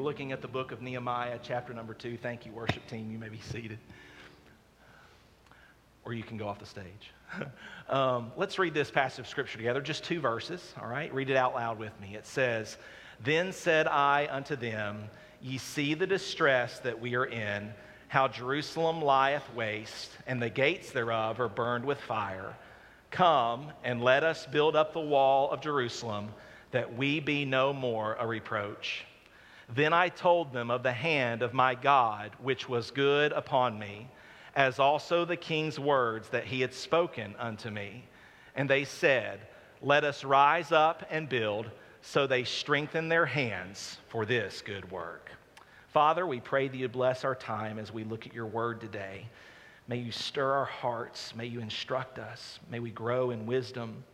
We're looking at the book of Nehemiah, chapter number two. Thank you, worship team. You may be seated. Or you can go off the stage. um, let's read this passage of scripture together, just two verses, all right? Read it out loud with me. It says, Then said I unto them, Ye see the distress that we are in, how Jerusalem lieth waste, and the gates thereof are burned with fire. Come and let us build up the wall of Jerusalem, that we be no more a reproach. Then I told them of the hand of my God, which was good upon me, as also the king's words that he had spoken unto me. And they said, Let us rise up and build. So they strengthened their hands for this good work. Father, we pray that you bless our time as we look at your word today. May you stir our hearts. May you instruct us. May we grow in wisdom.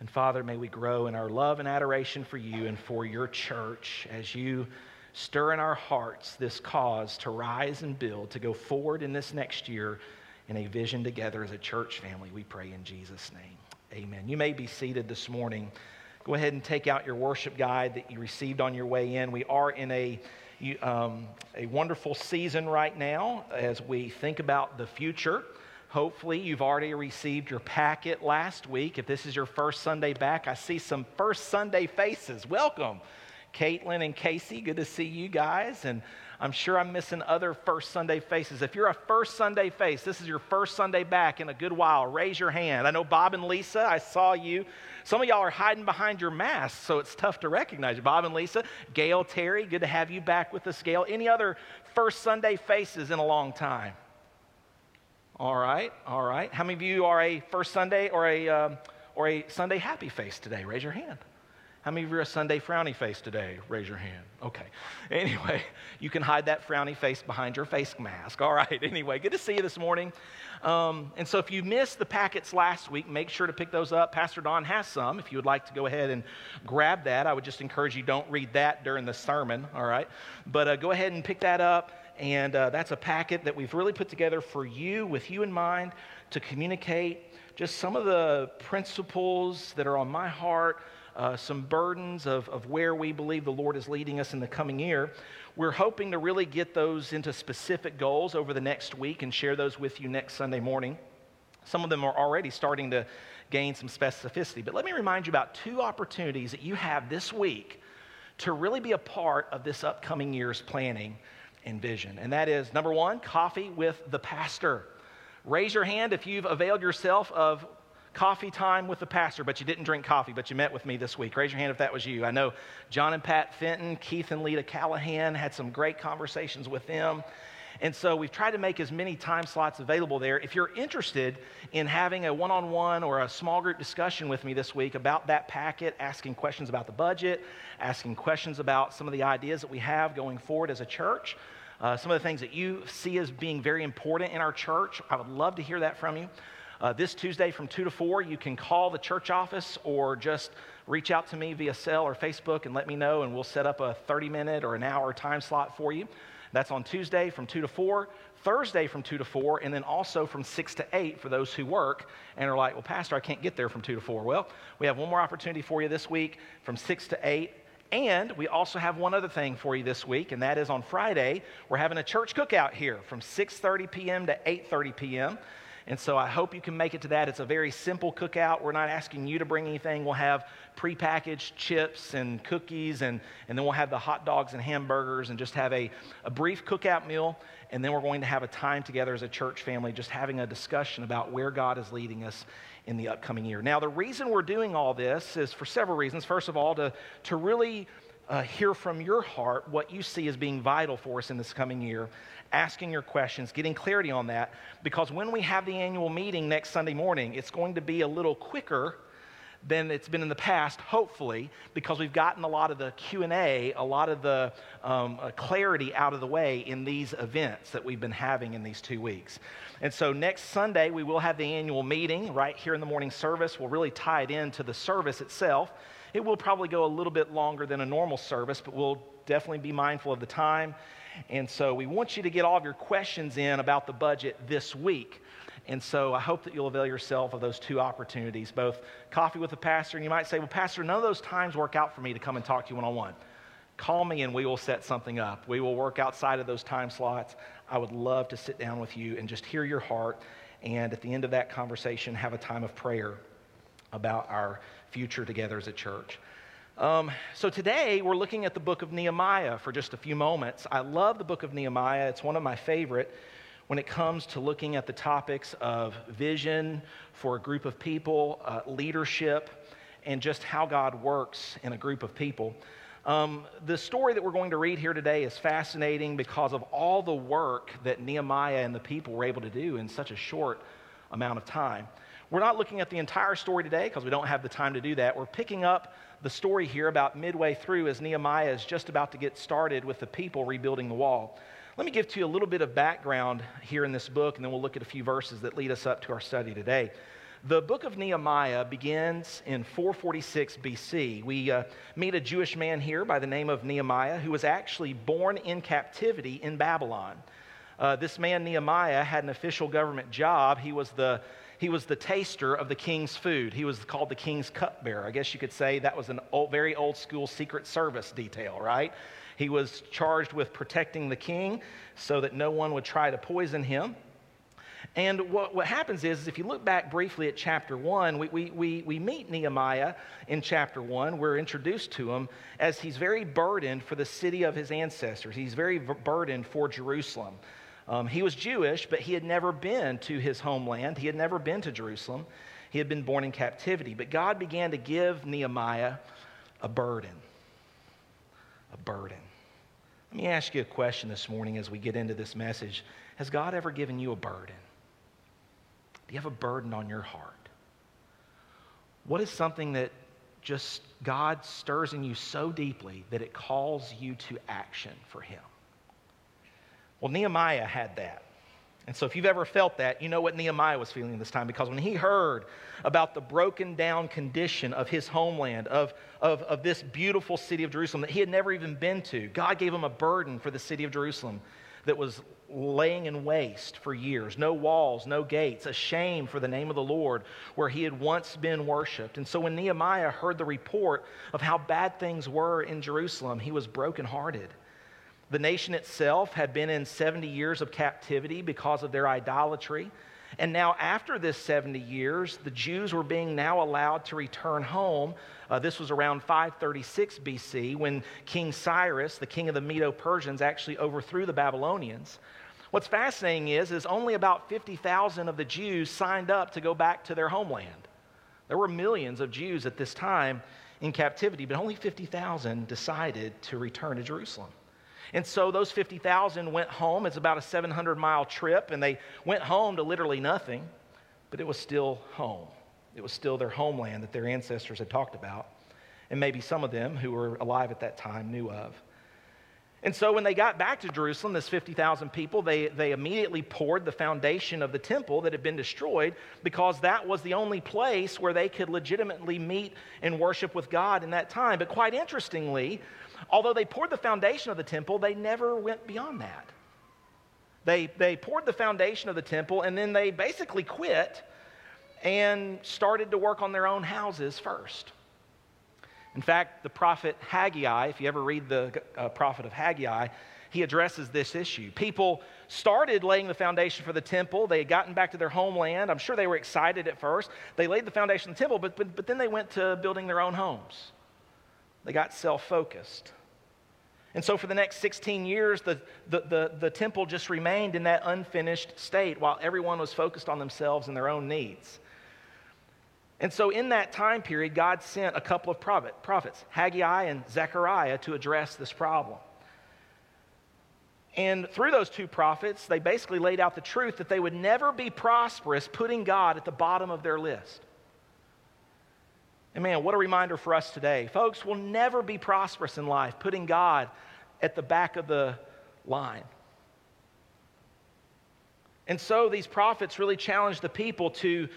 And Father, may we grow in our love and adoration for you and for your church as you stir in our hearts this cause to rise and build, to go forward in this next year in a vision together as a church family. We pray in Jesus' name. Amen. You may be seated this morning. Go ahead and take out your worship guide that you received on your way in. We are in a um, a wonderful season right now as we think about the future. Hopefully, you've already received your packet last week. If this is your first Sunday back, I see some first Sunday faces. Welcome, Caitlin and Casey. Good to see you guys. And I'm sure I'm missing other first Sunday faces. If you're a first Sunday face, this is your first Sunday back in a good while, raise your hand. I know Bob and Lisa, I saw you. Some of y'all are hiding behind your masks, so it's tough to recognize you. Bob and Lisa, Gail, Terry, good to have you back with us, Gail. Any other first Sunday faces in a long time? All right, all right. How many of you are a first Sunday or a, um, or a Sunday happy face today? Raise your hand. How many of you are a Sunday frowny face today? Raise your hand. Okay. Anyway, you can hide that frowny face behind your face mask. All right. Anyway, good to see you this morning. Um, and so if you missed the packets last week, make sure to pick those up. Pastor Don has some. If you would like to go ahead and grab that, I would just encourage you don't read that during the sermon. All right. But uh, go ahead and pick that up. And uh, that's a packet that we've really put together for you, with you in mind, to communicate just some of the principles that are on my heart, uh, some burdens of, of where we believe the Lord is leading us in the coming year. We're hoping to really get those into specific goals over the next week and share those with you next Sunday morning. Some of them are already starting to gain some specificity. But let me remind you about two opportunities that you have this week to really be a part of this upcoming year's planning and vision. And that is number one, coffee with the pastor. Raise your hand if you've availed yourself of coffee time with the pastor, but you didn't drink coffee, but you met with me this week. Raise your hand if that was you. I know John and Pat Fenton, Keith and Lita Callahan had some great conversations with them. And so we've tried to make as many time slots available there. If you're interested in having a one on one or a small group discussion with me this week about that packet, asking questions about the budget, asking questions about some of the ideas that we have going forward as a church, uh, some of the things that you see as being very important in our church, I would love to hear that from you. Uh, this Tuesday from 2 to 4, you can call the church office or just reach out to me via cell or Facebook and let me know, and we'll set up a 30 minute or an hour time slot for you. That's on Tuesday from 2 to 4, Thursday from 2 to 4, and then also from 6 to 8 for those who work and are like, well, Pastor, I can't get there from 2 to 4. Well, we have one more opportunity for you this week from 6 to 8. And we also have one other thing for you this week, and that is on Friday, we're having a church cookout here from 6:30 p.m. to 8:30 p.m. And so I hope you can make it to that. It's a very simple cookout. We're not asking you to bring anything. We'll have prepackaged chips and cookies, and, and then we'll have the hot dogs and hamburgers and just have a, a brief cookout meal. And then we're going to have a time together as a church family, just having a discussion about where God is leading us in the upcoming year. Now, the reason we're doing all this is for several reasons. First of all, to, to really uh, hear from your heart what you see as being vital for us in this coming year asking your questions, getting clarity on that, because when we have the annual meeting next Sunday morning, it's going to be a little quicker than it's been in the past hopefully because we've gotten a lot of the q&a a lot of the um, uh, clarity out of the way in these events that we've been having in these two weeks. And so next sunday we will have the annual meeting right here in the morning service. We'll really tie it into the service itself it will probably go a little bit longer than a normal service but we'll definitely be mindful of the time and so we want you to get all of your questions in about the budget this week. And so I hope that you'll avail yourself of those two opportunities, both coffee with the pastor, and you might say, well, Pastor, none of those times work out for me to come and talk to you one on one. call me and we will set something up. We will work outside of those time slots. I would love to sit down with you and just hear your heart. And at the end of that conversation, have a time of prayer about our future together as a church. Um, so today we're looking at the book of Nehemiah for just a few moments. I love the book of Nehemiah, it's one of my favorite when it comes to looking at the topics of vision for a group of people, uh, leadership, and just how God works in a group of people. Um, the story that we're going to read here today is fascinating because of all the work that Nehemiah and the people were able to do in such a short amount of time. We're not looking at the entire story today because we don't have the time to do that. We're picking up the story here about midway through as Nehemiah is just about to get started with the people rebuilding the wall. Let me give to you a little bit of background here in this book, and then we'll look at a few verses that lead us up to our study today. The book of Nehemiah begins in 446 BC. We uh, meet a Jewish man here by the name of Nehemiah who was actually born in captivity in Babylon. Uh, this man, Nehemiah, had an official government job. He was the he was the taster of the king's food. He was called the king's cupbearer. I guess you could say that was a old, very old school Secret Service detail, right? He was charged with protecting the king so that no one would try to poison him. And what, what happens is, is, if you look back briefly at chapter 1, we, we, we, we meet Nehemiah in chapter 1. We're introduced to him as he's very burdened for the city of his ancestors. He's very burdened for Jerusalem. Um, he was Jewish, but he had never been to his homeland. He had never been to Jerusalem. He had been born in captivity. But God began to give Nehemiah a burden. A burden. Let me ask you a question this morning as we get into this message. Has God ever given you a burden? Do you have a burden on your heart? What is something that just God stirs in you so deeply that it calls you to action for Him? Well, Nehemiah had that. And so, if you've ever felt that, you know what Nehemiah was feeling this time because when he heard about the broken down condition of his homeland, of, of, of this beautiful city of Jerusalem that he had never even been to, God gave him a burden for the city of Jerusalem that was laying in waste for years. No walls, no gates, a shame for the name of the Lord where he had once been worshiped. And so, when Nehemiah heard the report of how bad things were in Jerusalem, he was brokenhearted. The nation itself had been in 70 years of captivity because of their idolatry. And now, after this 70 years, the Jews were being now allowed to return home. Uh, this was around 536 BC when King Cyrus, the king of the Medo Persians, actually overthrew the Babylonians. What's fascinating is, is only about 50,000 of the Jews signed up to go back to their homeland. There were millions of Jews at this time in captivity, but only 50,000 decided to return to Jerusalem. And so those 50,000 went home. It's about a 700 mile trip, and they went home to literally nothing, but it was still home. It was still their homeland that their ancestors had talked about, and maybe some of them who were alive at that time knew of. And so when they got back to Jerusalem, this 50,000 people, they, they immediately poured the foundation of the temple that had been destroyed because that was the only place where they could legitimately meet and worship with God in that time. But quite interestingly, Although they poured the foundation of the temple, they never went beyond that. They, they poured the foundation of the temple and then they basically quit and started to work on their own houses first. In fact, the prophet Haggai, if you ever read the uh, prophet of Haggai, he addresses this issue. People started laying the foundation for the temple. They had gotten back to their homeland. I'm sure they were excited at first. They laid the foundation of the temple, but, but, but then they went to building their own homes. They got self focused. And so, for the next 16 years, the, the, the, the, temple just remained in that unfinished state while everyone was focused on themselves and their own needs. And so, in that time period, God sent a couple of prophet, prophets, Haggai and Zechariah, to address this problem. And through those two prophets, they basically laid out the truth that they would never be prosperous putting God at the bottom of their list. And man, what a reminder for us today. Folks, we'll never be prosperous in life putting God at the back of the line. And so these prophets really challenge the people to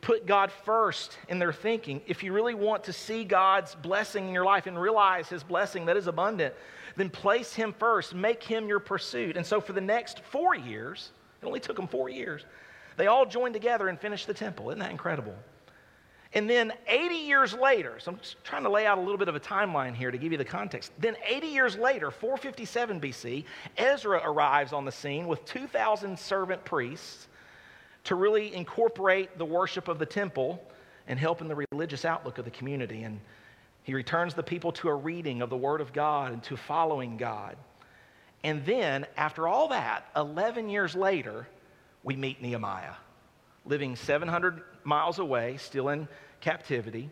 put God first in their thinking. If you really want to see God's blessing in your life and realize his blessing that is abundant, then place him first, make him your pursuit. And so for the next four years, it only took them four years, they all joined together and finished the temple. Isn't that incredible? And then 80 years later, so I'm just trying to lay out a little bit of a timeline here to give you the context. Then 80 years later, 457 BC, Ezra arrives on the scene with 2,000 servant priests to really incorporate the worship of the temple and help in the religious outlook of the community. And he returns the people to a reading of the Word of God and to following God. And then, after all that, 11 years later, we meet Nehemiah, living 700 miles away, still in captivity.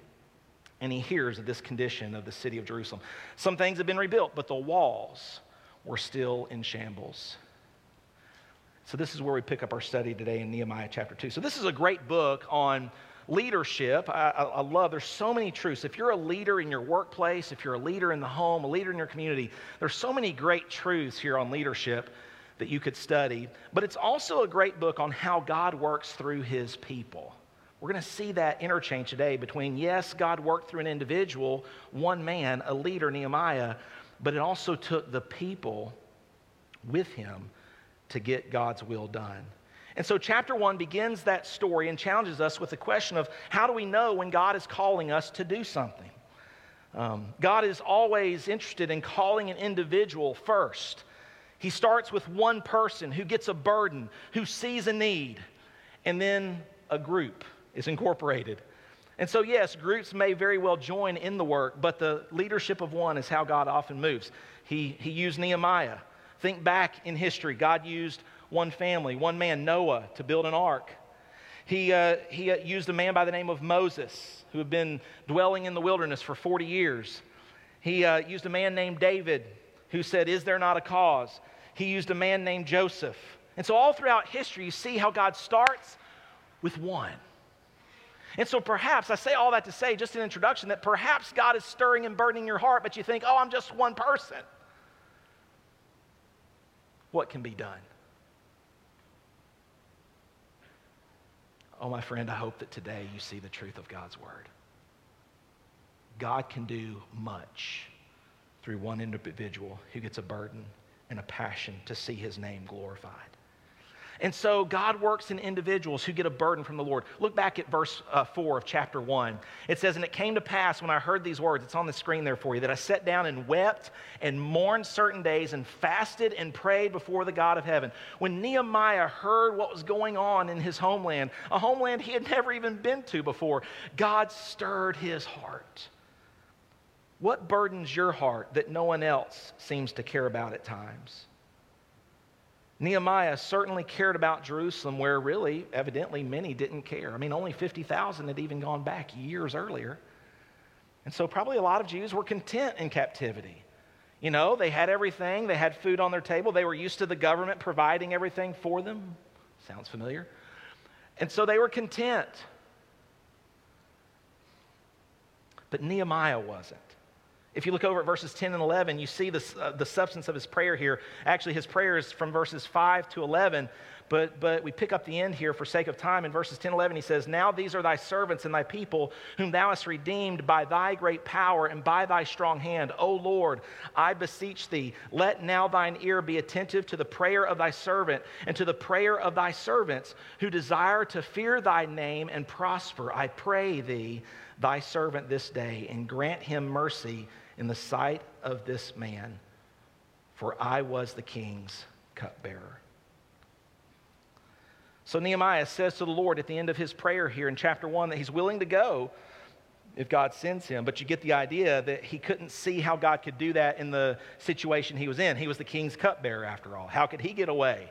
And he hears of this condition of the city of Jerusalem. Some things have been rebuilt, but the walls were still in shambles. So, this is where we pick up our study today in Nehemiah chapter 2. So, this is a great book on leadership. I, I, love, there's so many truths. If you're a leader in your workplace, if you're a leader in the home, a leader in your community, there's so many great truths here on leadership that you could study. But it's also a great book on how God works through his people. We're going to see that interchange today between, yes, God worked through an individual, one man, a leader, Nehemiah, but it also took the people with him to get God's will done. And so, chapter one begins that story and challenges us with the question of how do we know when God is calling us to do something? Um, God is always interested in calling an individual first. He starts with one person who gets a burden, who sees a need, and then a group is incorporated. And so, yes, groups may very well join in the work, but the leadership of one is how God often moves. He, he used Nehemiah. Think back in history, God used one family, one man, Noah, to build an ark. He, uh, he uh, used a man by the name of Moses, who had been dwelling in the wilderness for 40 years. He uh, used a man named David, who said, Is there not a cause? He used a man named Joseph. And so, all throughout history, you see how God starts with one. And so, perhaps, I say all that to say, just an introduction, that perhaps God is stirring and burning your heart, but you think, Oh, I'm just one person. What can be done? Oh, my friend, I hope that today you see the truth of God's word. God can do much through one individual who gets a burden and a passion to see his name glorified. And so God works in individuals who get a burden from the Lord. Look back at verse uh, 4 of chapter 1. It says, And it came to pass when I heard these words, it's on the screen there for you, that I sat down and wept and mourned certain days and fasted and prayed before the God of heaven. When Nehemiah heard what was going on in his homeland, a homeland he had never even been to before, God stirred his heart. What burdens your heart that no one else seems to care about at times? Nehemiah certainly cared about Jerusalem, where really, evidently, many didn't care. I mean, only 50,000 had even gone back years earlier. And so, probably a lot of Jews were content in captivity. You know, they had everything, they had food on their table, they were used to the government providing everything for them. Sounds familiar. And so they were content. But Nehemiah wasn't. If you look over at verses 10 and 11, you see the, uh, the substance of his prayer here. Actually, his prayer is from verses 5 to 11, but, but we pick up the end here for sake of time. In verses 10 11, he says, Now these are thy servants and thy people, whom thou hast redeemed by thy great power and by thy strong hand. O Lord, I beseech thee, let now thine ear be attentive to the prayer of thy servant and to the prayer of thy servants who desire to fear thy name and prosper. I pray thee, thy servant this day, and grant him mercy in the sight of this man, for I was the king's cupbearer. So Nehemiah says to the Lord at the end of his prayer here in chapter 1 that he's willing to go if God sends him. But you get the idea that he couldn't see how God could do that in the situation he was in. He was the king's cupbearer, after all. How could he get away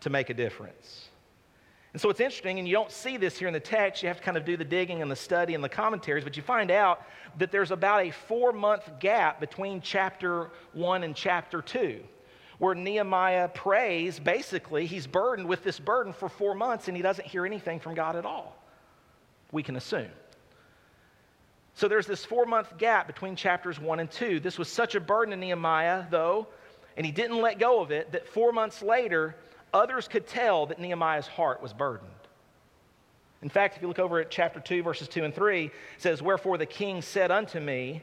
to make a difference? And so it's interesting, and you don't see this here in the text. You have to kind of do the digging and the study and the commentaries, but you find out that there's about a four month gap between chapter one and chapter two, where Nehemiah prays. Basically, he's burdened with this burden for four months, and he doesn't hear anything from God at all. We can assume. So there's this four month gap between chapters one and two. This was such a burden to Nehemiah, though, and he didn't let go of it, that four months later, others could tell that Nehemiah's heart was burdened. In fact, if you look over at chapter 2, verses 2 and 3, it says, Wherefore the king said unto me,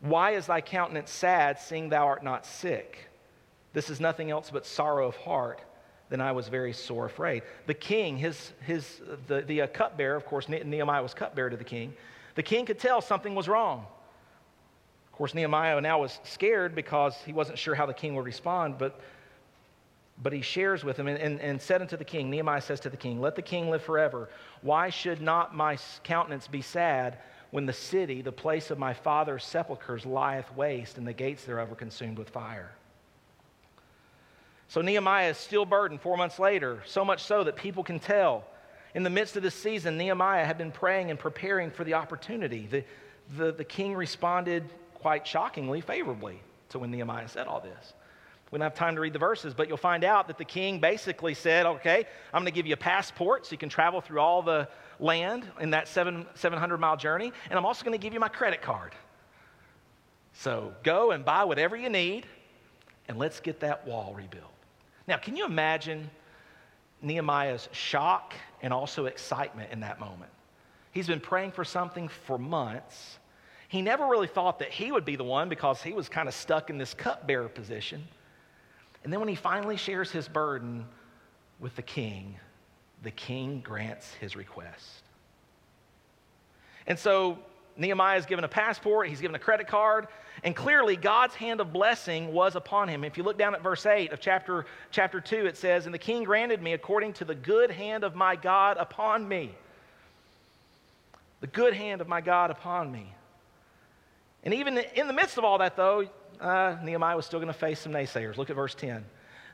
Why is thy countenance sad, seeing thou art not sick? This is nothing else but sorrow of heart. then I was very sore afraid. The king, his, his, the, the uh, cupbearer, of course, Nehemiah was cupbearer to the king. The king could tell something was wrong. Of course, Nehemiah now was scared because he wasn't sure how the king would respond, but, but he shares with him and, and, and said unto the king, Nehemiah says to the king, Let the king live forever. Why should not my countenance be sad when the city, the place of my father's sepulchres, lieth waste, and the gates thereof are consumed with fire? So Nehemiah is still burdened four months later, so much so that people can tell. In the midst of this season, Nehemiah had been praying and preparing for the opportunity. The, the, the king responded quite shockingly favorably to when Nehemiah said all this. We don't have time to read the verses, but you'll find out that the king basically said, Okay, I'm going to give you a passport so you can travel through all the land in that seven, 700 mile journey, and I'm also going to give you my credit card. So go and buy whatever you need, and let's get that wall rebuilt. Now, can you imagine Nehemiah's shock and also excitement in that moment? He's been praying for something for months. He never really thought that he would be the one because he was kind of stuck in this cupbearer position. And then when he finally shares his burden with the king, the king grants his request. And so Nehemiah is given a passport, he's given a credit card, and clearly God's hand of blessing was upon him. If you look down at verse 8 of chapter, chapter 2, it says, And the king granted me according to the good hand of my God upon me. The good hand of my God upon me. And even in the midst of all that, though, uh, Nehemiah was still going to face some naysayers. Look at verse 10.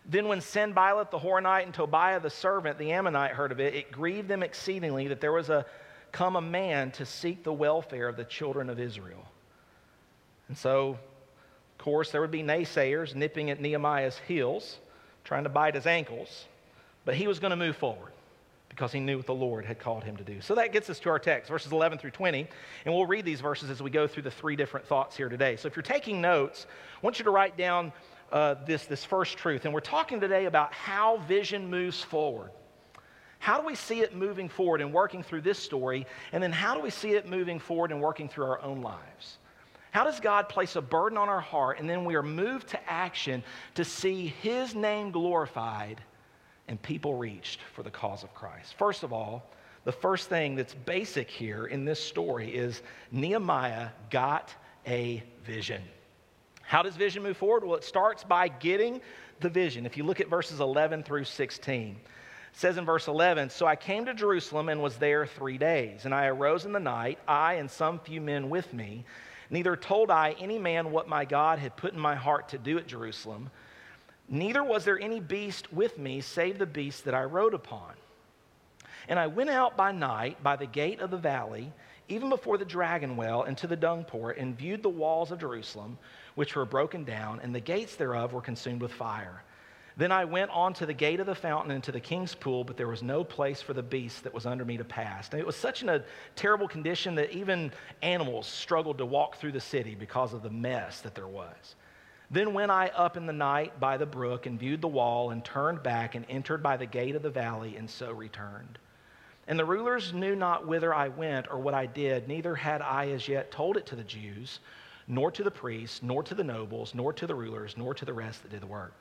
Then, when Sanballat the Horonite and Tobiah the servant, the Ammonite, heard of it, it grieved them exceedingly that there was a come a man to seek the welfare of the children of Israel. And so, of course, there would be naysayers nipping at Nehemiah's heels, trying to bite his ankles, but he was going to move forward because he knew what the Lord had called him to do. So that gets us to our text, verses 11 through 20, and we'll read these verses as we go through the three different thoughts here today. So if you're taking notes, I want you to write down uh, this, this first truth, and we're talking today about how vision moves forward. How do we see it moving forward and working through this story? And then how do we see it moving forward and working through our own lives? How does God place a burden on our heart and then we are moved to action to see His name glorified and people reached for the cause of Christ? First of all, the first thing that's basic here in this story is Nehemiah got a vision. How does vision move forward? Well, it starts by getting the vision. If you look at verses 11 through 16, it says in verse 11 So I came to Jerusalem and was there three days. And I arose in the night, I and some few men with me. Neither told I any man what my God had put in my heart to do at Jerusalem. Neither was there any beast with me save the beast that I rode upon. And I went out by night by the gate of the valley, even before the dragon well, into the dung port, and viewed the walls of Jerusalem, which were broken down, and the gates thereof were consumed with fire. Then I went on to the gate of the fountain and to the king's pool, but there was no place for the beast that was under me to pass. And it was such in a terrible condition that even animals struggled to walk through the city because of the mess that there was. Then went I up in the night by the brook and viewed the wall and turned back and entered by the gate of the valley and so returned. And the rulers knew not whither I went or what I did, neither had I as yet told it to the Jews, nor to the priests, nor to the nobles, nor to the rulers, nor to the rest that did the work.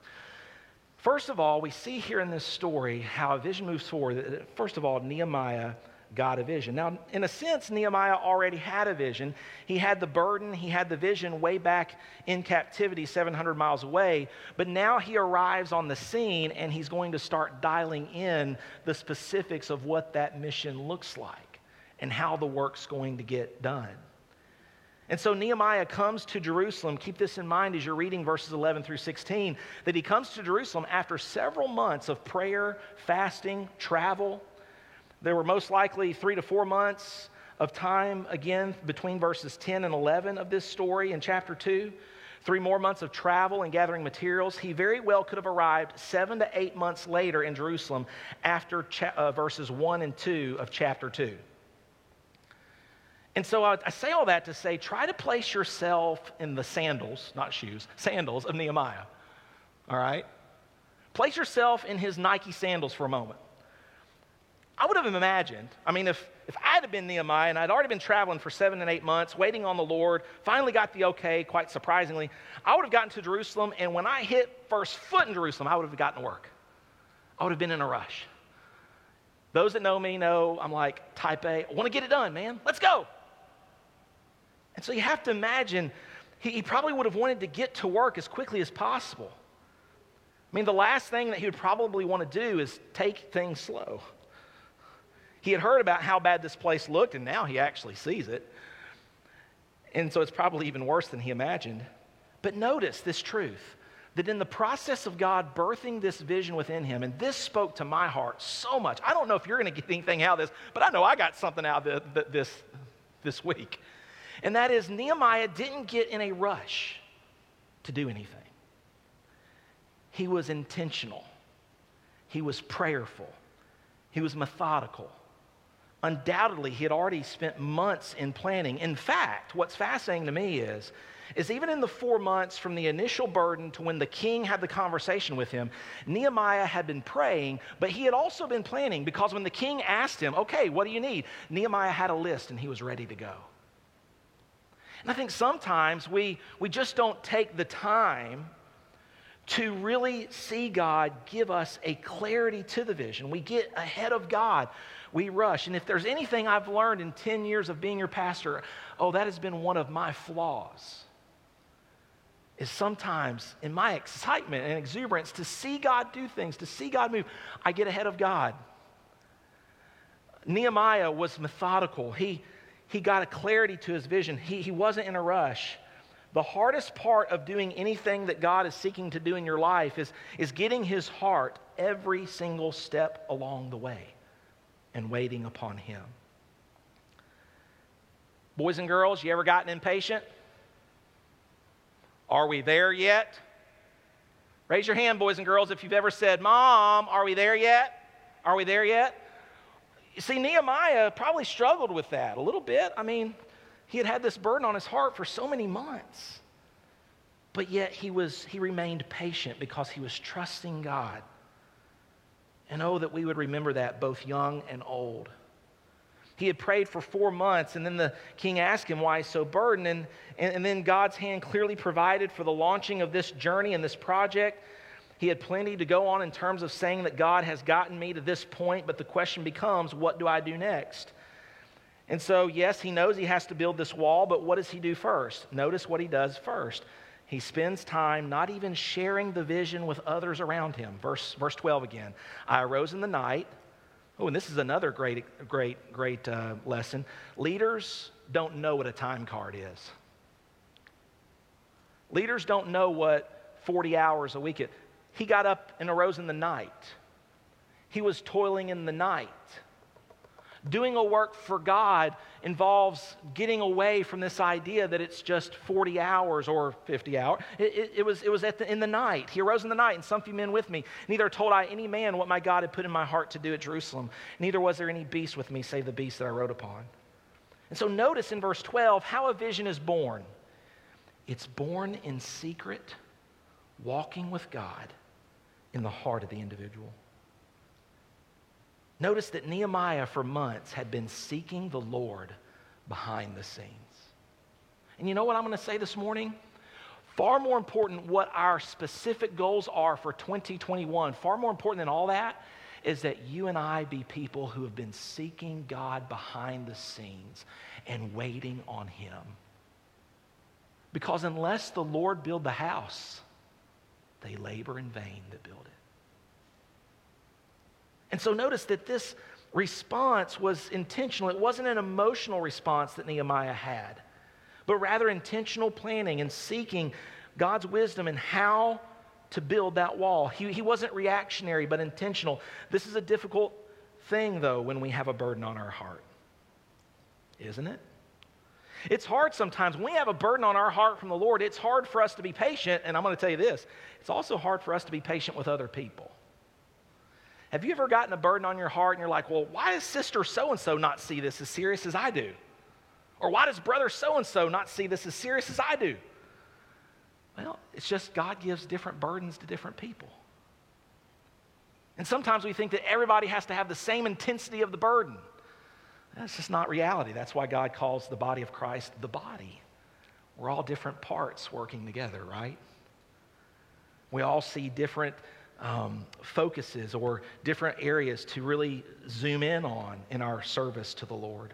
First of all, we see here in this story how a vision moves forward. First of all, Nehemiah got a vision. Now, in a sense, Nehemiah already had a vision. He had the burden, he had the vision way back in captivity, 700 miles away. But now he arrives on the scene and he's going to start dialing in the specifics of what that mission looks like and how the work's going to get done. And so Nehemiah comes to Jerusalem. Keep this in mind as you're reading verses 11 through 16 that he comes to Jerusalem after several months of prayer, fasting, travel. There were most likely three to four months of time, again, between verses 10 and 11 of this story in chapter 2. Three more months of travel and gathering materials. He very well could have arrived seven to eight months later in Jerusalem after cha- uh, verses 1 and 2 of chapter 2. And so I, I say all that to say try to place yourself in the sandals, not shoes, sandals of Nehemiah. All right? Place yourself in his Nike sandals for a moment. I would have imagined, I mean, if, if I had been Nehemiah and I'd already been traveling for seven and eight months, waiting on the Lord, finally got the okay, quite surprisingly, I would have gotten to Jerusalem, and when I hit first foot in Jerusalem, I would have gotten to work. I would have been in a rush. Those that know me know I'm like type A. I want to get it done, man. Let's go. And so you have to imagine he, he probably would have wanted to get to work as quickly as possible. I mean, the last thing that he would probably want to do is take things slow. He had heard about how bad this place looked, and now he actually sees it. And so it's probably even worse than he imagined. But notice this truth that in the process of God birthing this vision within him, and this spoke to my heart so much. I don't know if you're going to get anything out of this, but I know I got something out of this this week. And that is, Nehemiah didn't get in a rush to do anything. He was intentional, he was prayerful, he was methodical. Undoubtedly, he had already spent months in planning. In fact, what's fascinating to me is is even in the four months from the initial burden to when the king had the conversation with him, Nehemiah had been praying, but he had also been planning because when the king asked him, Okay, what do you need? Nehemiah had a list and he was ready to go. And I think sometimes we, we just don't take the time to really see God give us a clarity to the vision. We get ahead of God, we rush. And if there's anything I've learned in 10 years of being your pastor, oh, that has been one of my flaws is sometimes in my excitement and exuberance to see God do things, to see God move, I get ahead of God. Nehemiah was methodical. He, he got a clarity to his vision. He, he wasn't in a rush. The hardest part of doing anything that God is seeking to do in your life is, is getting his heart every single step along the way and waiting upon him. Boys and girls, you ever gotten impatient? Are we there yet? Raise your hand, boys and girls, if you've ever said, Mom, are we there yet? Are we there yet? You see, Nehemiah probably struggled with that a little bit. I mean, he had had this burden on his heart for so many months. But yet he was he remained patient because he was trusting God. And oh, that we would remember that both young and old. He had prayed for four months, and then the king asked him why he's so burdened. And, and, and, then God's hand clearly provided for the launching of this journey and this project. He had plenty to go on in terms of saying that God has gotten me to this point, but the question becomes, what do I do next? And so, yes, he knows he has to build this wall, but what does he do first? Notice what he does first. He spends time not even sharing the vision with others around him. Verse, verse 12 again. I arose in the night Oh, and this is another great, great, great uh, lesson. Leaders don't know what a time card is. Leaders don't know what 40 hours a week is. He got up and arose in the night. He was toiling in the night. Doing a work for God involves getting away from this idea that it's just 40 hours or 50 hours. It, it, it was, it was the, in the night. He arose in the night, and some few men with me. Neither told I any man what my God had put in my heart to do at Jerusalem. Neither was there any beast with me, save the beast that I rode upon. And so notice in verse 12 how a vision is born. It's born in secret, walking with God in the heart of the individual. Notice that Nehemiah, for months, had been seeking the Lord behind the scenes. And you know what I'm going to say this morning? Far more important what our specific goals are for 2021, far more important than all that is that you and I be people who have been seeking God behind the scenes and waiting on Him. Because unless the Lord build the house, they labor in vain that build it. And so notice that this response was intentional. It wasn't an emotional response that Nehemiah had, but rather intentional planning and seeking God's wisdom in how to build that wall. He, he wasn't reactionary, but intentional. This is a difficult thing, though, when we have a burden on our heart, isn't it? It's hard sometimes. When we have a burden on our heart from the Lord, it's hard for us to be patient. And I'm going to tell you this it's also hard for us to be patient with other people. Have you ever gotten a burden on your heart and you're like, well, why does sister so and so not see this as serious as I do? Or why does brother so and so not see this as serious as I do? Well, it's just God gives different burdens to different people. And sometimes we think that everybody has to have the same intensity of the burden. That's just not reality. That's why God calls the body of Christ the body. We're all different parts working together, right? We all see different um, focuses or different areas to really zoom in on in our service to the Lord.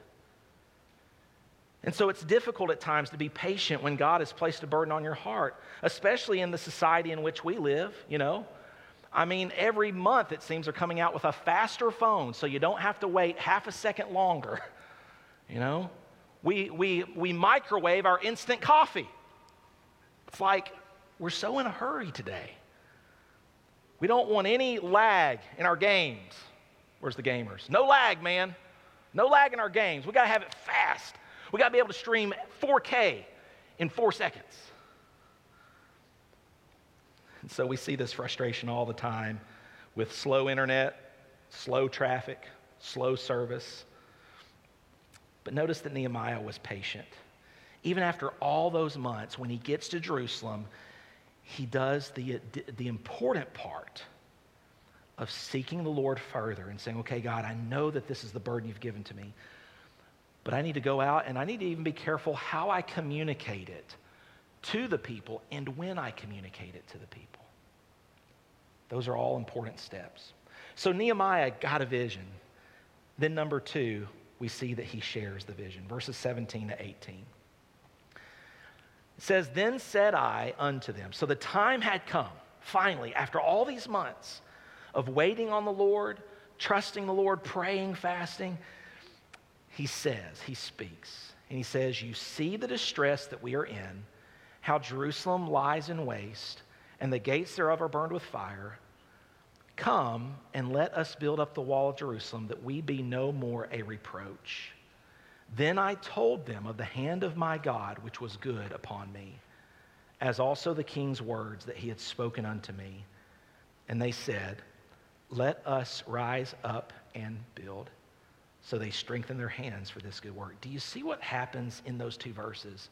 And so it's difficult at times to be patient when God has placed a burden on your heart, especially in the society in which we live, you know. I mean, every month it seems they're coming out with a faster phone so you don't have to wait half a second longer. You know? We, we, we microwave our instant coffee. It's like we're so in a hurry today. We don't want any lag in our games. Where's the gamers? No lag, man. No lag in our games. We got to have it fast. We got to be able to stream 4K in four seconds. And so we see this frustration all the time with slow internet, slow traffic, slow service. But notice that Nehemiah was patient. Even after all those months, when he gets to Jerusalem, he does the, the important part of seeking the Lord further and saying, okay, God, I know that this is the burden you've given to me, but I need to go out and I need to even be careful how I communicate it to the people and when I communicate it to the people. Those are all important steps. So Nehemiah got a vision. Then, number two, we see that he shares the vision. Verses 17 to 18. Says, Then said I unto them. So the time had come, finally, after all these months of waiting on the Lord, trusting the Lord, praying, fasting. He says, He speaks, and He says, You see the distress that we are in, how Jerusalem lies in waste, and the gates thereof are burned with fire. Come and let us build up the wall of Jerusalem, that we be no more a reproach. Then I told them of the hand of my God, which was good upon me, as also the king's words that he had spoken unto me. And they said, Let us rise up and build. So they strengthened their hands for this good work. Do you see what happens in those two verses?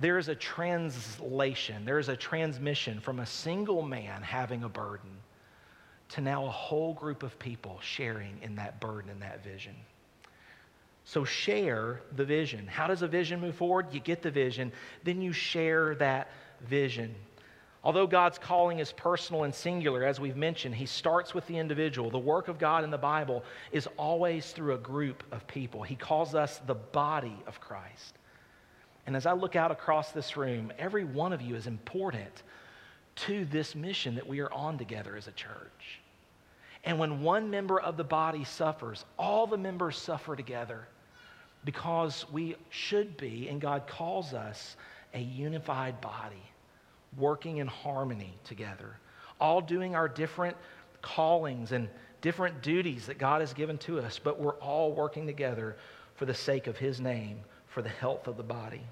There is a translation, there is a transmission from a single man having a burden to now a whole group of people sharing in that burden and that vision. So share the vision. How does a vision move forward? You get the vision, then you share that vision. Although God's calling is personal and singular, as we've mentioned, He starts with the individual. The work of God in the Bible is always through a group of people. He calls us the body of Christ. And as I look out across this room, every one of you is important to this mission that we are on together as a church. And when one member of the body suffers, all the members suffer together because we should be, and God calls us, a unified body, working in harmony together, all doing our different callings and different duties that God has given to us, but we're all working together for the sake of His name, for the health of the body.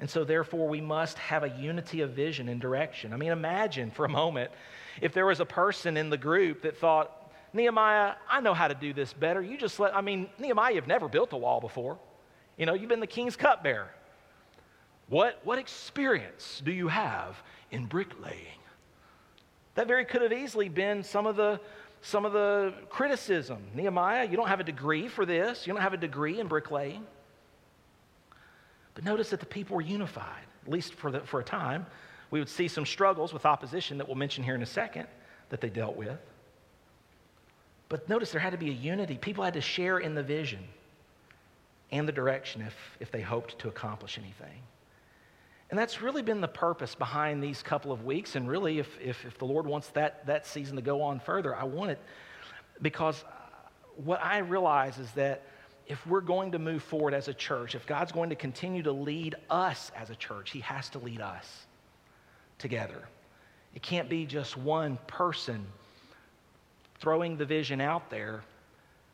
And so, therefore, we must have a unity of vision and direction. I mean, imagine for a moment if there was a person in the group that thought, Nehemiah, I know how to do this better. You just let, I mean, Nehemiah, you've never built a wall before. You know, you've been the king's cupbearer. What, what experience do you have in bricklaying? That very could have easily been some of the some of the criticism. Nehemiah, you don't have a degree for this. You don't have a degree in bricklaying. But notice that the people were unified, at least for, the, for a time. We would see some struggles with opposition that we'll mention here in a second that they dealt with. But notice there had to be a unity. People had to share in the vision and the direction if, if they hoped to accomplish anything. And that's really been the purpose behind these couple of weeks. And really, if, if, if the Lord wants that, that season to go on further, I want it because what I realize is that if we're going to move forward as a church, if God's going to continue to lead us as a church, He has to lead us together. It can't be just one person throwing the vision out there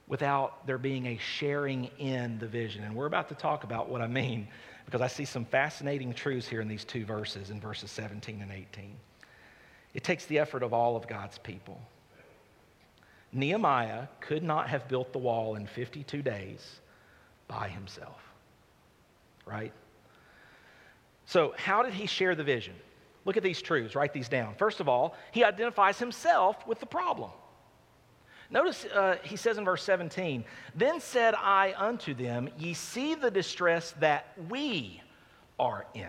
without there being a sharing in the vision. And we're about to talk about what I mean because I see some fascinating truths here in these two verses, in verses 17 and 18. It takes the effort of all of God's people. Nehemiah could not have built the wall in 52 days by himself, right? So, how did he share the vision? Look at these truths, write these down. First of all, he identifies himself with the problem. Notice uh, he says in verse 17, Then said I unto them, Ye see the distress that we are in.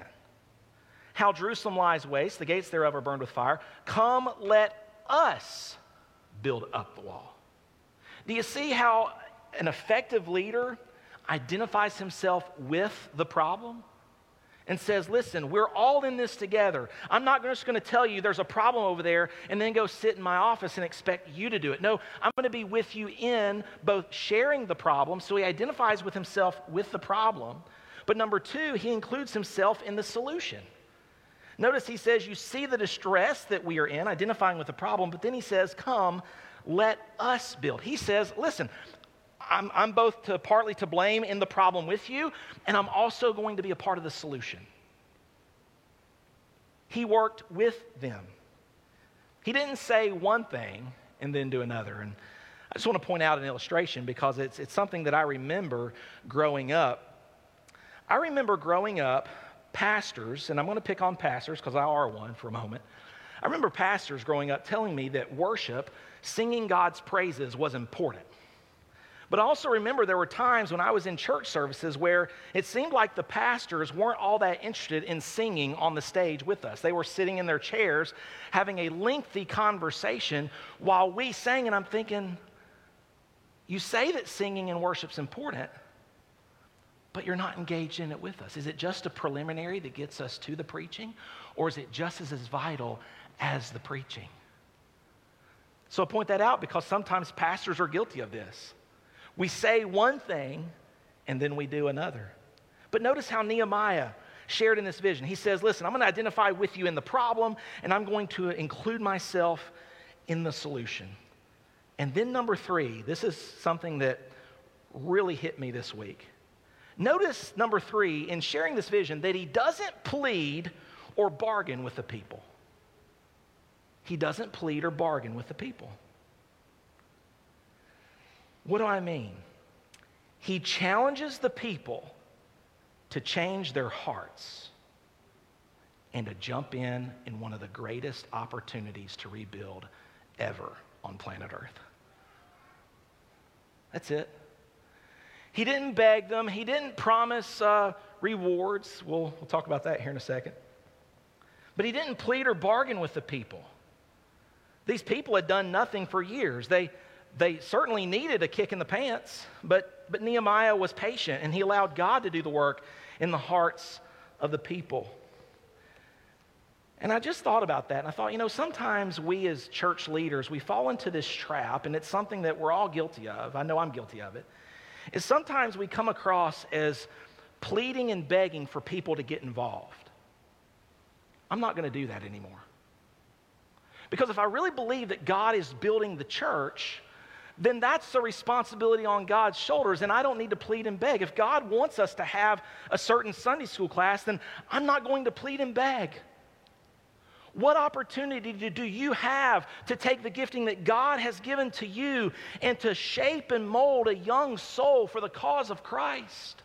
How Jerusalem lies waste, the gates thereof are burned with fire. Come, let us build up the wall. Do you see how an effective leader identifies himself with the problem? And says, Listen, we're all in this together. I'm not just going to tell you there's a problem over there and then go sit in my office and expect you to do it. No, I'm going to be with you in both sharing the problem, so he identifies with himself with the problem. But number two, he includes himself in the solution. Notice he says, You see the distress that we are in, identifying with the problem, but then he says, Come, let us build. He says, Listen, I'm, I'm both to, partly to blame in the problem with you, and I'm also going to be a part of the solution. He worked with them. He didn't say one thing and then do another. And I just want to point out an illustration because it's, it's something that I remember growing up. I remember growing up, pastors, and I'm going to pick on pastors because I are one for a moment. I remember pastors growing up telling me that worship, singing God's praises, was important. But I also remember there were times when I was in church services where it seemed like the pastors weren't all that interested in singing on the stage with us. They were sitting in their chairs having a lengthy conversation while we sang, and I'm thinking, you say that singing and worship's important, but you're not engaged in it with us. Is it just a preliminary that gets us to the preaching, or is it just as, as vital as the preaching? So I point that out because sometimes pastors are guilty of this. We say one thing and then we do another. But notice how Nehemiah shared in this vision. He says, Listen, I'm going to identify with you in the problem and I'm going to include myself in the solution. And then, number three, this is something that really hit me this week. Notice, number three, in sharing this vision, that he doesn't plead or bargain with the people. He doesn't plead or bargain with the people. What do I mean? He challenges the people to change their hearts and to jump in in one of the greatest opportunities to rebuild ever on planet Earth. That's it. He didn't beg them, he didn't promise uh, rewards. We'll, we'll talk about that here in a second. But he didn't plead or bargain with the people. These people had done nothing for years. They, they certainly needed a kick in the pants, but, but Nehemiah was patient and he allowed God to do the work in the hearts of the people. And I just thought about that and I thought, you know, sometimes we as church leaders, we fall into this trap, and it's something that we're all guilty of. I know I'm guilty of it. Is sometimes we come across as pleading and begging for people to get involved. I'm not going to do that anymore. Because if I really believe that God is building the church, then that's the responsibility on God's shoulders, and I don't need to plead and beg. If God wants us to have a certain Sunday school class, then I'm not going to plead and beg. What opportunity do you have to take the gifting that God has given to you and to shape and mold a young soul for the cause of Christ?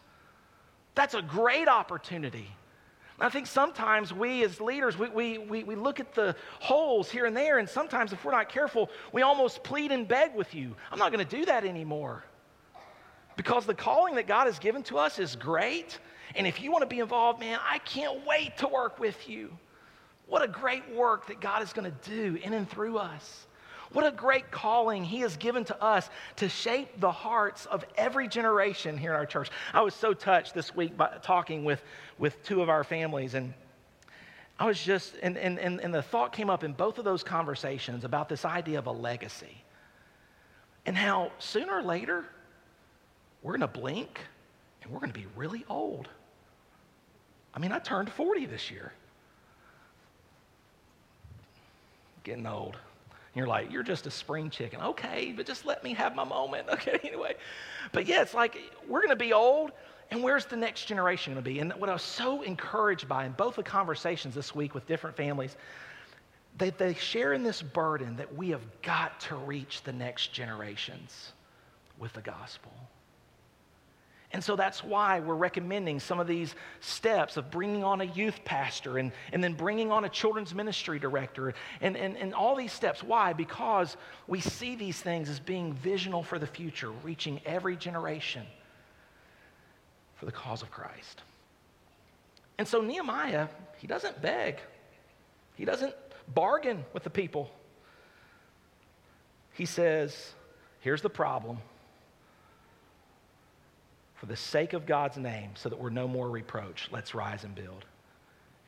That's a great opportunity. I think sometimes we as leaders, we, we, we, we, look at the holes here and there, and sometimes if we're not careful, we almost plead and beg with you. I'm not going to do that anymore. Because the calling that God has given to us is great. And if you want to be involved, man, I can't wait to work with you. What a great work that God is going to do in and through us. What a great calling He has given to us to shape the hearts of every generation here in our church. I was so touched this week by talking with, with two of our families, and I was just, and, and, and, and the thought came up in both of those conversations about this idea of a legacy and how sooner or later we're going to blink and we're going to be really old. I mean, I turned 40 this year. Getting old. And you're like, you're just a spring chicken. Okay, but just let me have my moment. Okay, anyway. But yeah, it's like we're going to be old, and where's the next generation going to be? And what I was so encouraged by in both the conversations this week with different families, they, they share in this burden that we have got to reach the next generations with the gospel. And so that's why we're recommending some of these steps of bringing on a youth pastor and, and then bringing on a children's ministry director and, and, and all these steps. Why? Because we see these things as being visional for the future, reaching every generation for the cause of Christ. And so Nehemiah, he doesn't beg, he doesn't bargain with the people. He says, Here's the problem. For the sake of God's name, so that we're no more reproach, let's rise and build.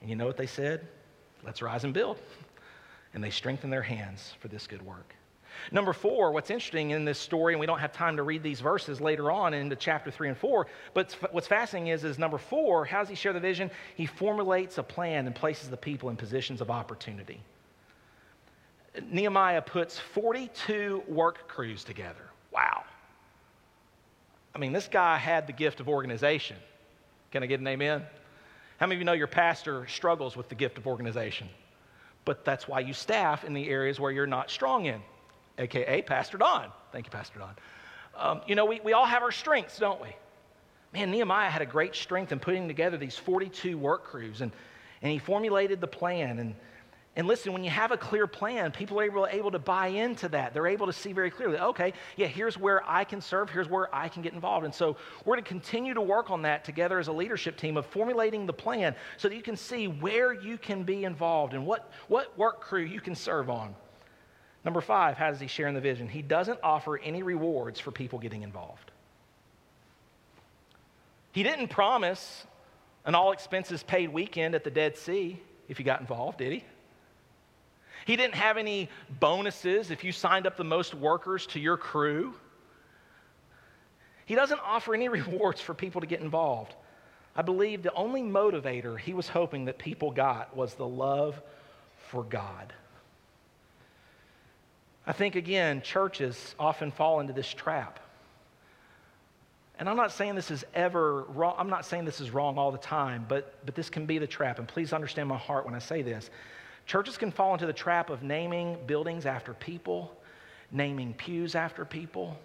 And you know what they said? Let's rise and build. And they strengthened their hands for this good work. Number four, what's interesting in this story, and we don't have time to read these verses later on into chapter three and four, but what's fascinating is, is number four, how does he share the vision? He formulates a plan and places the people in positions of opportunity. Nehemiah puts 42 work crews together. Wow. I mean, this guy had the gift of organization. Can I get an amen? How many of you know your pastor struggles with the gift of organization? But that's why you staff in the areas where you're not strong in, aka Pastor Don. Thank you, Pastor Don. Um, you know, we, we all have our strengths, don't we? Man, Nehemiah had a great strength in putting together these 42 work crews, and, and he formulated the plan. And and listen, when you have a clear plan, people are able, able to buy into that. They're able to see very clearly, okay, yeah, here's where I can serve, here's where I can get involved. And so we're going to continue to work on that together as a leadership team of formulating the plan so that you can see where you can be involved and what, what work crew you can serve on. Number five, how does he share in the vision? He doesn't offer any rewards for people getting involved. He didn't promise an all expenses paid weekend at the Dead Sea if you got involved, did he? He didn't have any bonuses if you signed up the most workers to your crew. He doesn't offer any rewards for people to get involved. I believe the only motivator he was hoping that people got was the love for God. I think, again, churches often fall into this trap. And I'm not saying this is ever wrong. I'm not saying this is wrong all the time, but, but this can be the trap. And please understand my heart when I say this. Churches can fall into the trap of naming buildings after people, naming pews after people,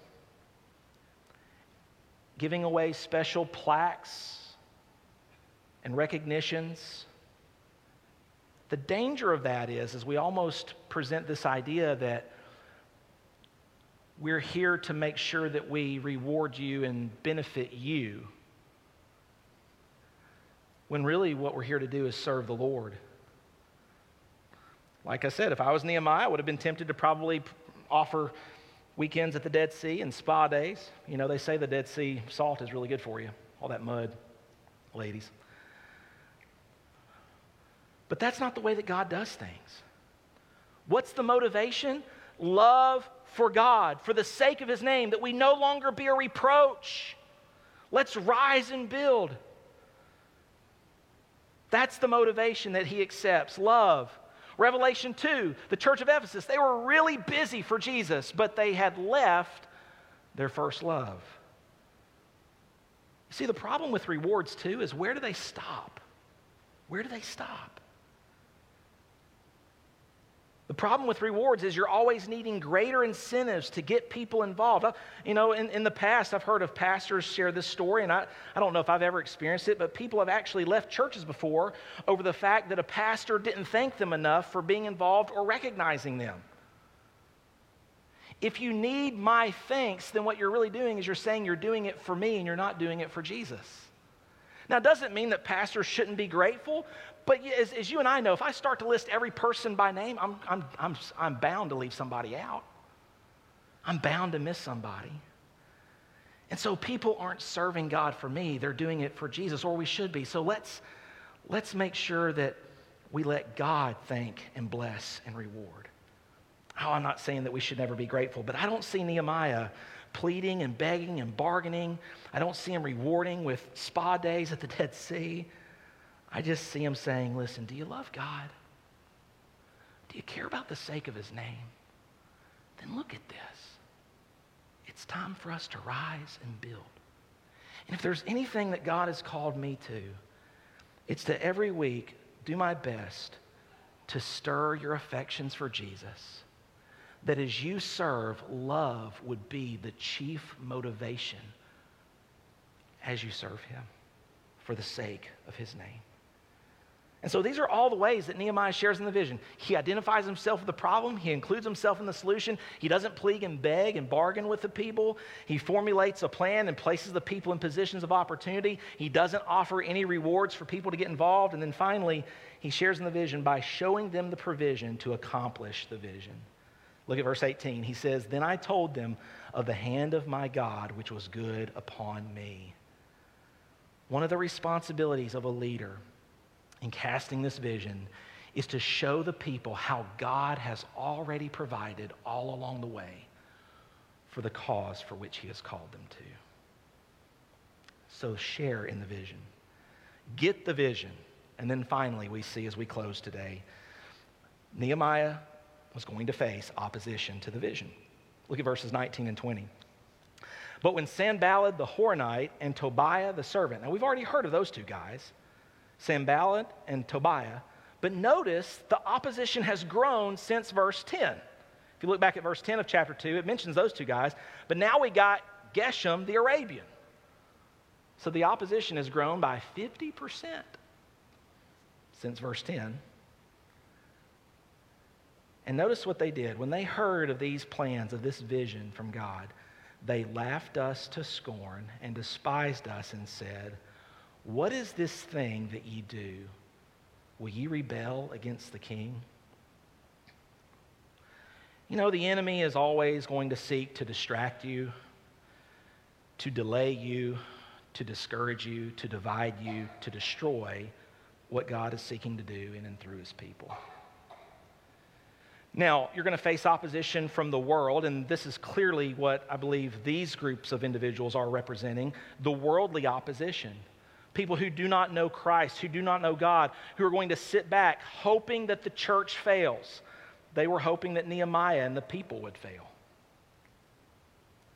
giving away special plaques and recognitions. The danger of that is, is we almost present this idea that we're here to make sure that we reward you and benefit you. When really what we're here to do is serve the Lord. Like I said, if I was Nehemiah, I would have been tempted to probably offer weekends at the Dead Sea and spa days. You know, they say the Dead Sea salt is really good for you, all that mud, ladies. But that's not the way that God does things. What's the motivation? Love for God, for the sake of His name, that we no longer be a reproach. Let's rise and build. That's the motivation that He accepts love Revelation 2, the church of Ephesus, they were really busy for Jesus, but they had left their first love. See, the problem with rewards, too, is where do they stop? Where do they stop? The problem with rewards is you're always needing greater incentives to get people involved. You know, in, in the past, I've heard of pastors share this story, and I, I don't know if I've ever experienced it, but people have actually left churches before over the fact that a pastor didn't thank them enough for being involved or recognizing them. If you need my thanks, then what you're really doing is you're saying you're doing it for me and you're not doing it for Jesus. Now, it doesn't mean that pastors shouldn't be grateful, but as, as, you and I know, if I start to list every person by name, I'm, I'm, I'm, I'm bound to leave somebody out. I'm bound to miss somebody. And so people aren't serving God for me, they're doing it for Jesus, or we should be. So let's, let's make sure that we let God thank and bless and reward. Oh, I'm not saying that we should never be grateful, but I don't see Nehemiah pleading and begging and bargaining. I don't see him rewarding with spa days at the Dead Sea. I just see him saying, Listen, do you love God? Do you care about the sake of his name? Then look at this. It's time for us to rise and build. And if there's anything that God has called me to, it's to every week do my best to stir your affections for Jesus that as you serve, love would be the chief motivation as you serve Him for the sake of His name. And so these are all the ways that Nehemiah shares in the vision. He identifies himself with the problem, he includes himself in the solution. He doesn't plead and beg and bargain with the people. He formulates a plan and places the people in positions of opportunity. He doesn't offer any rewards for people to get involved. And then finally, he shares in the vision by showing them the provision to accomplish the vision. Look at verse 18. He says, Then I told them of the hand of my God, which was good upon me. One of the responsibilities of a leader in casting this vision is to show the people how God has already provided all along the way for the cause for which he has called them to. So share in the vision. Get the vision. And then finally, we see as we close today, Nehemiah was going to face opposition to the vision. Look at verses 19 and 20. But when Sanballat the Horonite and Tobiah the servant, now we've already heard of those two guys, Sanballat and Tobiah, but notice the opposition has grown since verse 10. If you look back at verse 10 of chapter 2, it mentions those two guys, but now we got Geshem the Arabian. So the opposition has grown by 50% since verse 10. And notice what they did. When they heard of these plans, of this vision from God, they laughed us to scorn and despised us and said, What is this thing that ye do? Will ye rebel against the king? You know, the enemy is always going to seek to distract you, to delay you, to discourage you, to divide you, to destroy what God is seeking to do in and through his people. Now, you're going to face opposition from the world, and this is clearly what I believe these groups of individuals are representing the worldly opposition. People who do not know Christ, who do not know God, who are going to sit back hoping that the church fails. They were hoping that Nehemiah and the people would fail.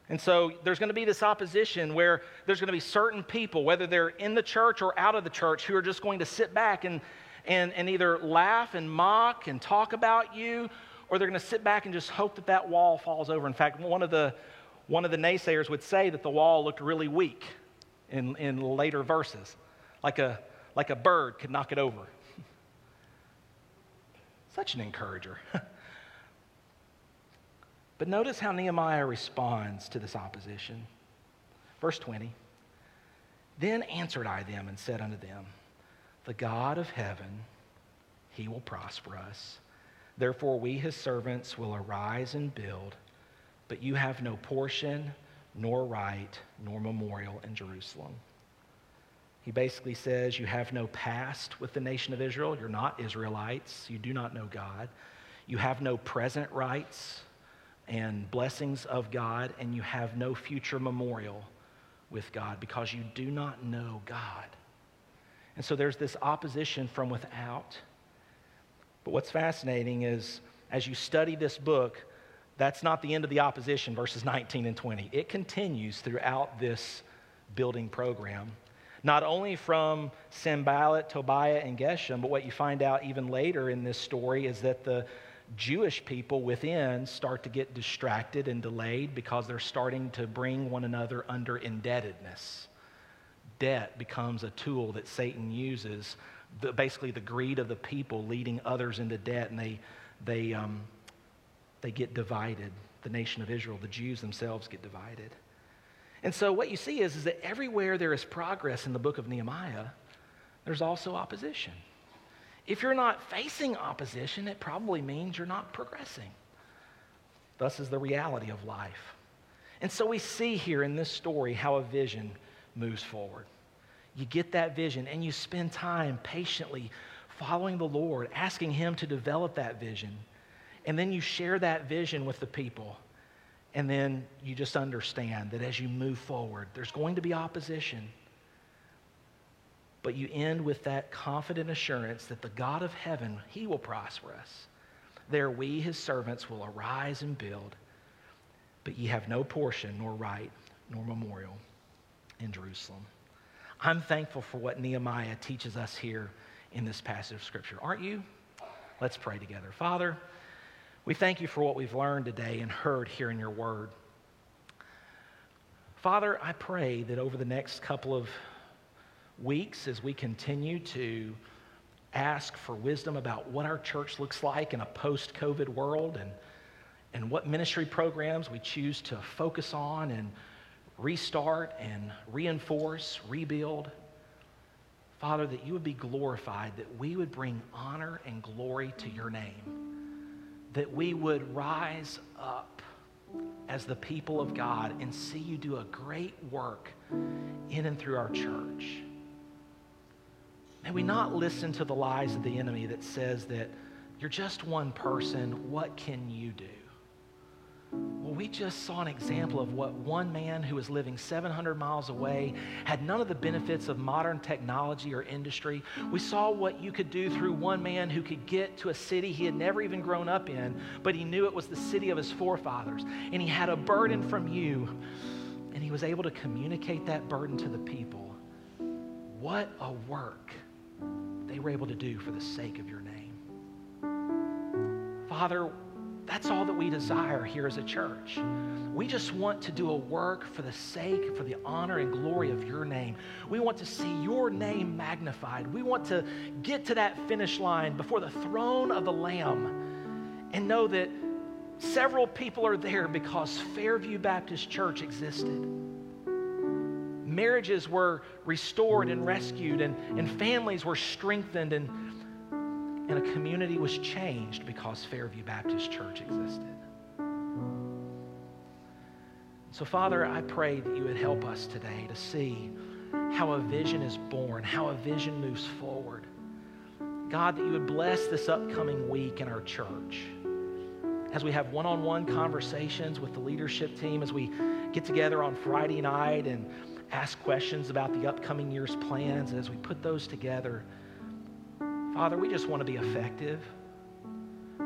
And so there's going to be this opposition where there's going to be certain people, whether they're in the church or out of the church, who are just going to sit back and, and, and either laugh and mock and talk about you or they're going to sit back and just hope that that wall falls over. In fact, one of the, one of the naysayers would say that the wall looked really weak in, in later verses, like a, like a bird could knock it over. Such an encourager. but notice how Nehemiah responds to this opposition. Verse 20 Then answered I them and said unto them, The God of heaven, he will prosper us Therefore, we, his servants, will arise and build, but you have no portion, nor right, nor memorial in Jerusalem. He basically says, You have no past with the nation of Israel. You're not Israelites. You do not know God. You have no present rights and blessings of God, and you have no future memorial with God because you do not know God. And so there's this opposition from without but what's fascinating is as you study this book, that's not the end of the opposition, verses 19 and 20. It continues throughout this building program. Not only from Sanballat, Tobiah, and Geshem, but what you find out even later in this story is that the Jewish people within start to get distracted and delayed because they're starting to bring one another under indebtedness. Debt becomes a tool that Satan uses the, basically the greed of the people leading others into debt, and they, they, um, they get divided. The nation of Israel, the Jews themselves get divided. And so what you see is, is that everywhere there is progress in the book of Nehemiah, there's also opposition. If you're not facing opposition, it probably means you're not progressing. Thus is the reality of life. And so we see here in this story how a vision moves forward you get that vision and you spend time patiently following the Lord, asking Him to develop that vision. And then you share that vision with the people. And then you just understand that as you move forward, there's going to be opposition. But you end with that confident assurance that the God of heaven, He will prosper us. There we, His servants, will arise and build. But ye have no portion, nor right, nor memorial in Jerusalem. I'm thankful for what Nehemiah teaches us here in this passage of Scripture. Aren't you? Let's pray together. Father, we thank you for what we've learned today and heard here in your word. Father, I pray that over the next couple of weeks, as we continue to ask for wisdom about what our church looks like in a post COVID world and, and what ministry programs we choose to focus on and restart and reinforce, rebuild. Father, that you would be glorified, that we would bring honor and glory to your name. That we would rise up as the people of God and see you do a great work in and through our church. May we not listen to the lies of the enemy that says that you're just one person, what can you do? Well, we just saw an example of what one man who was living 700 miles away had none of the benefits of modern technology or industry. We saw what you could do through one man who could get to a city he had never even grown up in, but he knew it was the city of his forefathers. And he had a burden from you, and he was able to communicate that burden to the people. What a work they were able to do for the sake of your name. Father, that's all that we desire here as a church. We just want to do a work for the sake, for the honor and glory of your name. We want to see your name magnified. We want to get to that finish line before the throne of the Lamb and know that several people are there because Fairview Baptist Church existed. Marriages were restored and rescued, and, and families were strengthened, and and a community was changed because Fairview Baptist Church existed. So, Father, I pray that you would help us today to see how a vision is born, how a vision moves forward. God, that you would bless this upcoming week in our church as we have one on one conversations with the leadership team, as we get together on Friday night and ask questions about the upcoming year's plans, as we put those together. Father, we just want to be effective.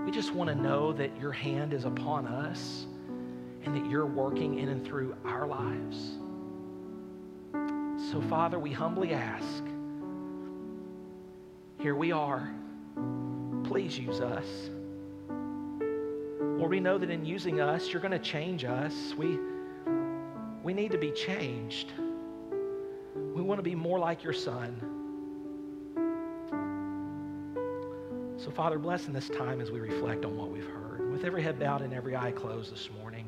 We just want to know that your hand is upon us and that you're working in and through our lives. So, Father, we humbly ask here we are. Please use us. Lord, we know that in using us, you're going to change us. We, we need to be changed. We want to be more like your Son. So, Father, bless in this time as we reflect on what we've heard. With every head bowed and every eye closed this morning,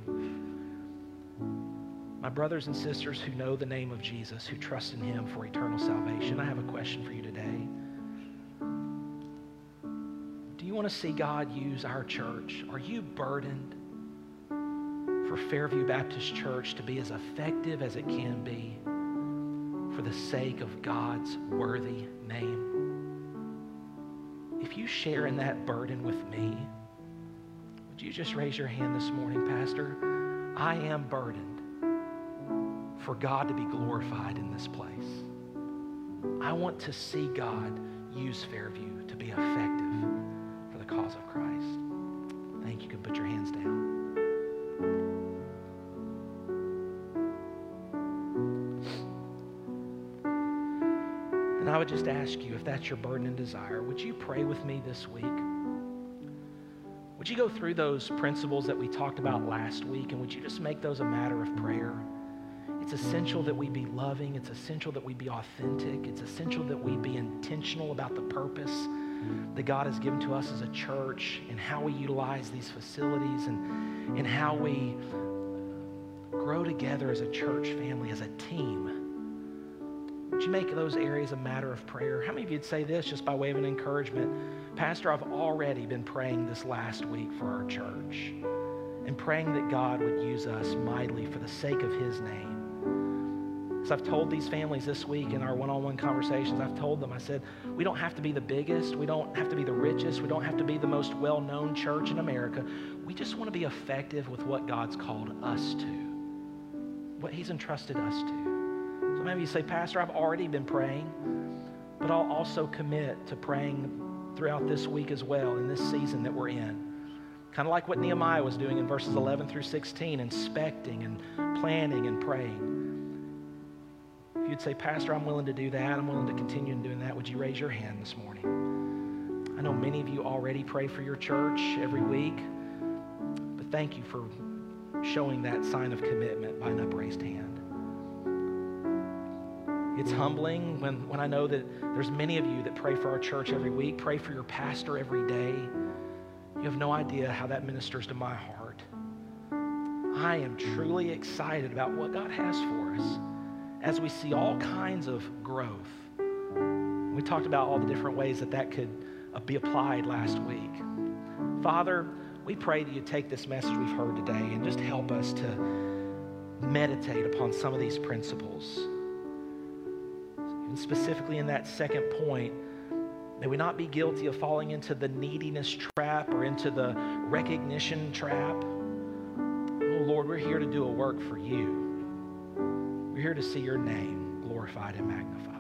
my brothers and sisters who know the name of Jesus, who trust in him for eternal salvation, I have a question for you today. Do you want to see God use our church? Are you burdened for Fairview Baptist Church to be as effective as it can be for the sake of God's worthy name? If you share in that burden with me, would you just raise your hand this morning, Pastor? I am burdened for God to be glorified in this place. I want to see God use Fairview to be effective for the cause of Christ. Thank you. You can put your hands down. I would just ask you, if that's your burden and desire, would you pray with me this week? Would you go through those principles that we talked about last week and would you just make those a matter of prayer? It's essential that we be loving. It's essential that we be authentic. It's essential that we be intentional about the purpose that God has given to us as a church and how we utilize these facilities and, and how we grow together as a church family, as a team would you make those areas a matter of prayer? How many of you'd say this just by way of an encouragement? Pastor, I've already been praying this last week for our church and praying that God would use us mightily for the sake of his name. As I've told these families this week in our one on one conversations, I've told them, I said, we don't have to be the biggest, we don't have to be the richest, we don't have to be the most well known church in America. We just want to be effective with what God's called us to, what he's entrusted us to. Maybe you say, Pastor, I've already been praying, but I'll also commit to praying throughout this week as well in this season that we're in. Kind of like what Nehemiah was doing in verses 11 through 16, inspecting and planning and praying. If you'd say, Pastor, I'm willing to do that, I'm willing to continue in doing that, would you raise your hand this morning? I know many of you already pray for your church every week, but thank you for showing that sign of commitment by an upraised hand. It's humbling when, when I know that there's many of you that pray for our church every week, pray for your pastor every day. You have no idea how that ministers to my heart. I am truly excited about what God has for us as we see all kinds of growth. We talked about all the different ways that that could uh, be applied last week. Father, we pray that you take this message we've heard today and just help us to meditate upon some of these principles. And specifically in that second point, may we not be guilty of falling into the neediness trap or into the recognition trap. Oh Lord, we're here to do a work for you. We're here to see your name glorified and magnified.